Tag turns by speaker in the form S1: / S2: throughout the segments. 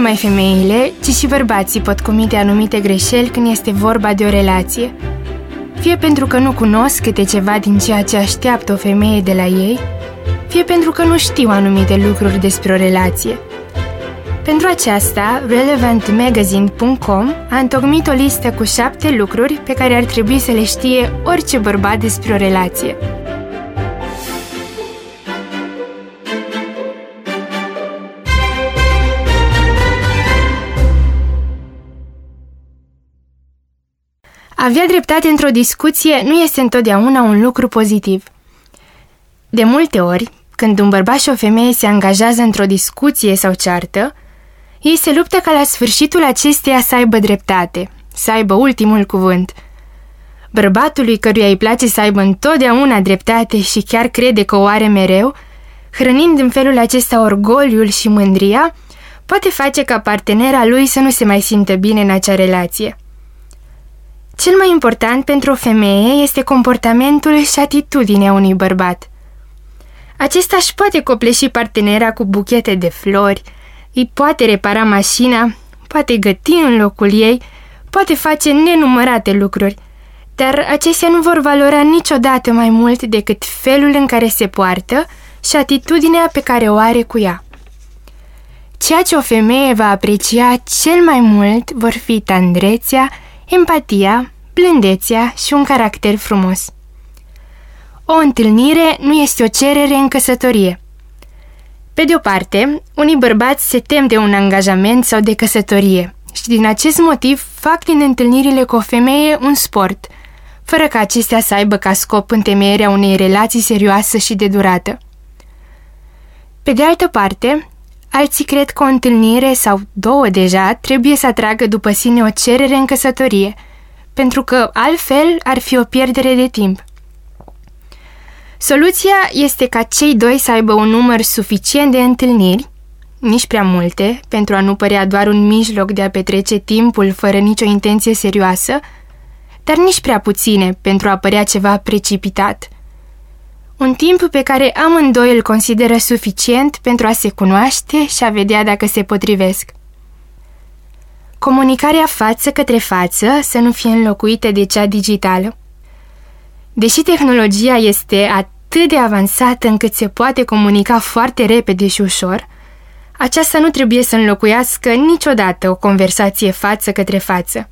S1: numai femeile, ci și bărbații pot comite anumite greșeli când este vorba de o relație. Fie pentru că nu cunosc câte ceva din ceea ce așteaptă o femeie de la ei, fie pentru că nu știu anumite lucruri despre o relație. Pentru aceasta, RelevantMagazine.com a întocmit o listă cu șapte lucruri pe care ar trebui să le știe orice bărbat despre o relație. Avea dreptate într-o discuție nu este întotdeauna un lucru pozitiv. De multe ori, când un bărbat și o femeie se angajează într-o discuție sau ceartă, ei se luptă ca la sfârșitul acesteia să aibă dreptate, să aibă ultimul cuvânt. Bărbatului căruia îi place să aibă întotdeauna dreptate și chiar crede că o are mereu, hrănind în felul acesta orgoliul și mândria, poate face ca partenera lui să nu se mai simtă bine în acea relație. Cel mai important pentru o femeie este comportamentul și atitudinea unui bărbat. Acesta își poate copleși partenera cu buchete de flori, îi poate repara mașina, poate găti în locul ei, poate face nenumărate lucruri, dar acestea nu vor valora niciodată mai mult decât felul în care se poartă și atitudinea pe care o are cu ea. Ceea ce o femeie va aprecia cel mai mult vor fi tandrețea, empatia, blândețea și un caracter frumos. O întâlnire nu este o cerere în căsătorie. Pe de o parte, unii bărbați se tem de un angajament sau de căsătorie și din acest motiv fac din întâlnirile cu o femeie un sport, fără ca acestea să aibă ca scop întemeierea unei relații serioase și de durată. Pe de altă parte, alții cred că o întâlnire sau două deja trebuie să atragă după sine o cerere în căsătorie, pentru că altfel ar fi o pierdere de timp. Soluția este ca cei doi să aibă un număr suficient de întâlniri, nici prea multe, pentru a nu părea doar un mijloc de a petrece timpul fără nicio intenție serioasă, dar nici prea puține pentru a părea ceva precipitat. Un timp pe care amândoi îl consideră suficient pentru a se cunoaște și a vedea dacă se potrivesc. Comunicarea față către față să nu fie înlocuită de cea digitală. Deși tehnologia este atât de avansată încât se poate comunica foarte repede și ușor, aceasta nu trebuie să înlocuiască niciodată o conversație față către față.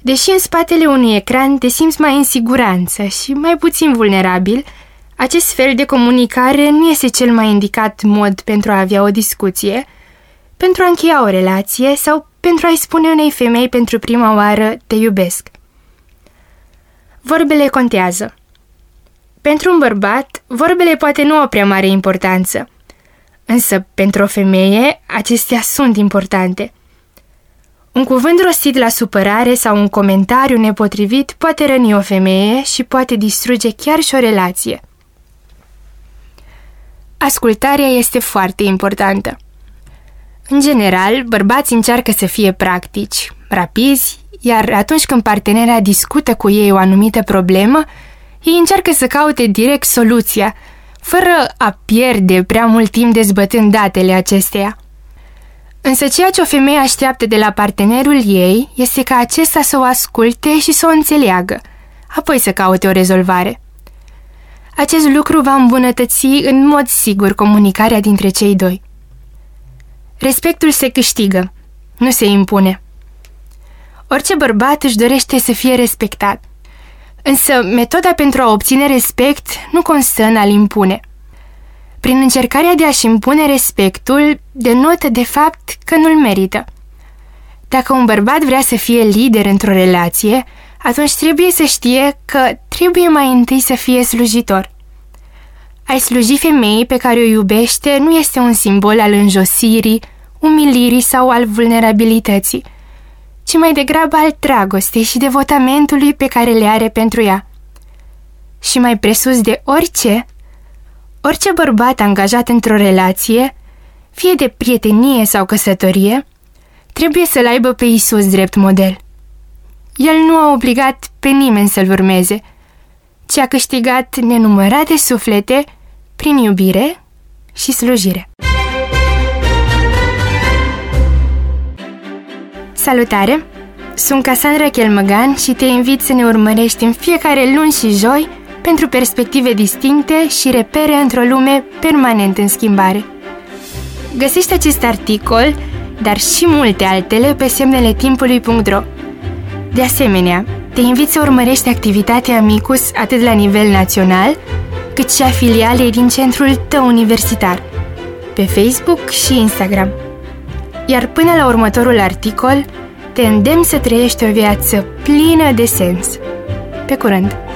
S1: Deși în spatele unui ecran te simți mai în siguranță și mai puțin vulnerabil, acest fel de comunicare nu este cel mai indicat mod pentru a avea o discuție, pentru a încheia o relație sau pentru a-i spune unei femei pentru prima oară te iubesc. Vorbele contează. Pentru un bărbat, vorbele poate nu au prea mare importanță. Însă, pentru o femeie, acestea sunt importante. Un cuvânt rostit la supărare sau un comentariu nepotrivit poate răni o femeie și poate distruge chiar și o relație. Ascultarea este foarte importantă. În general, bărbații încearcă să fie practici, rapizi, iar atunci când partenera discută cu ei o anumită problemă, ei încearcă să caute direct soluția, fără a pierde prea mult timp dezbătând datele acesteia. Însă ceea ce o femeie așteaptă de la partenerul ei este ca acesta să o asculte și să o înțeleagă, apoi să caute o rezolvare. Acest lucru va îmbunătăți în mod sigur comunicarea dintre cei doi. Respectul se câștigă, nu se impune. Orice bărbat își dorește să fie respectat. Însă, metoda pentru a obține respect nu constă în a-l impune. Prin încercarea de a-și impune respectul, denotă de fapt că nu-l merită. Dacă un bărbat vrea să fie lider într-o relație, atunci trebuie să știe că trebuie mai întâi să fie slujitor. Ai sluji femeii pe care o iubește nu este un simbol al înjosirii, umilirii sau al vulnerabilității, ci mai degrabă al dragostei și devotamentului pe care le are pentru ea. Și mai presus de orice, orice bărbat angajat într-o relație, fie de prietenie sau căsătorie, trebuie să-l aibă pe Isus drept model. El nu a obligat pe nimeni să-l urmeze, ci a câștigat nenumărate suflete prin iubire și slujire. Salutare! Sunt Cassandra Chelmăgan și te invit să ne urmărești în fiecare luni și joi pentru perspective distincte și repere într-o lume permanent în schimbare. Găsești acest articol, dar și multe altele pe semnele timpului.ro. De asemenea, te invit să urmărești activitatea Amicus atât la nivel național, cât și a filialei din centrul tău universitar, pe Facebook și Instagram. Iar până la următorul articol, te îndemn să trăiești o viață plină de sens. Pe curând!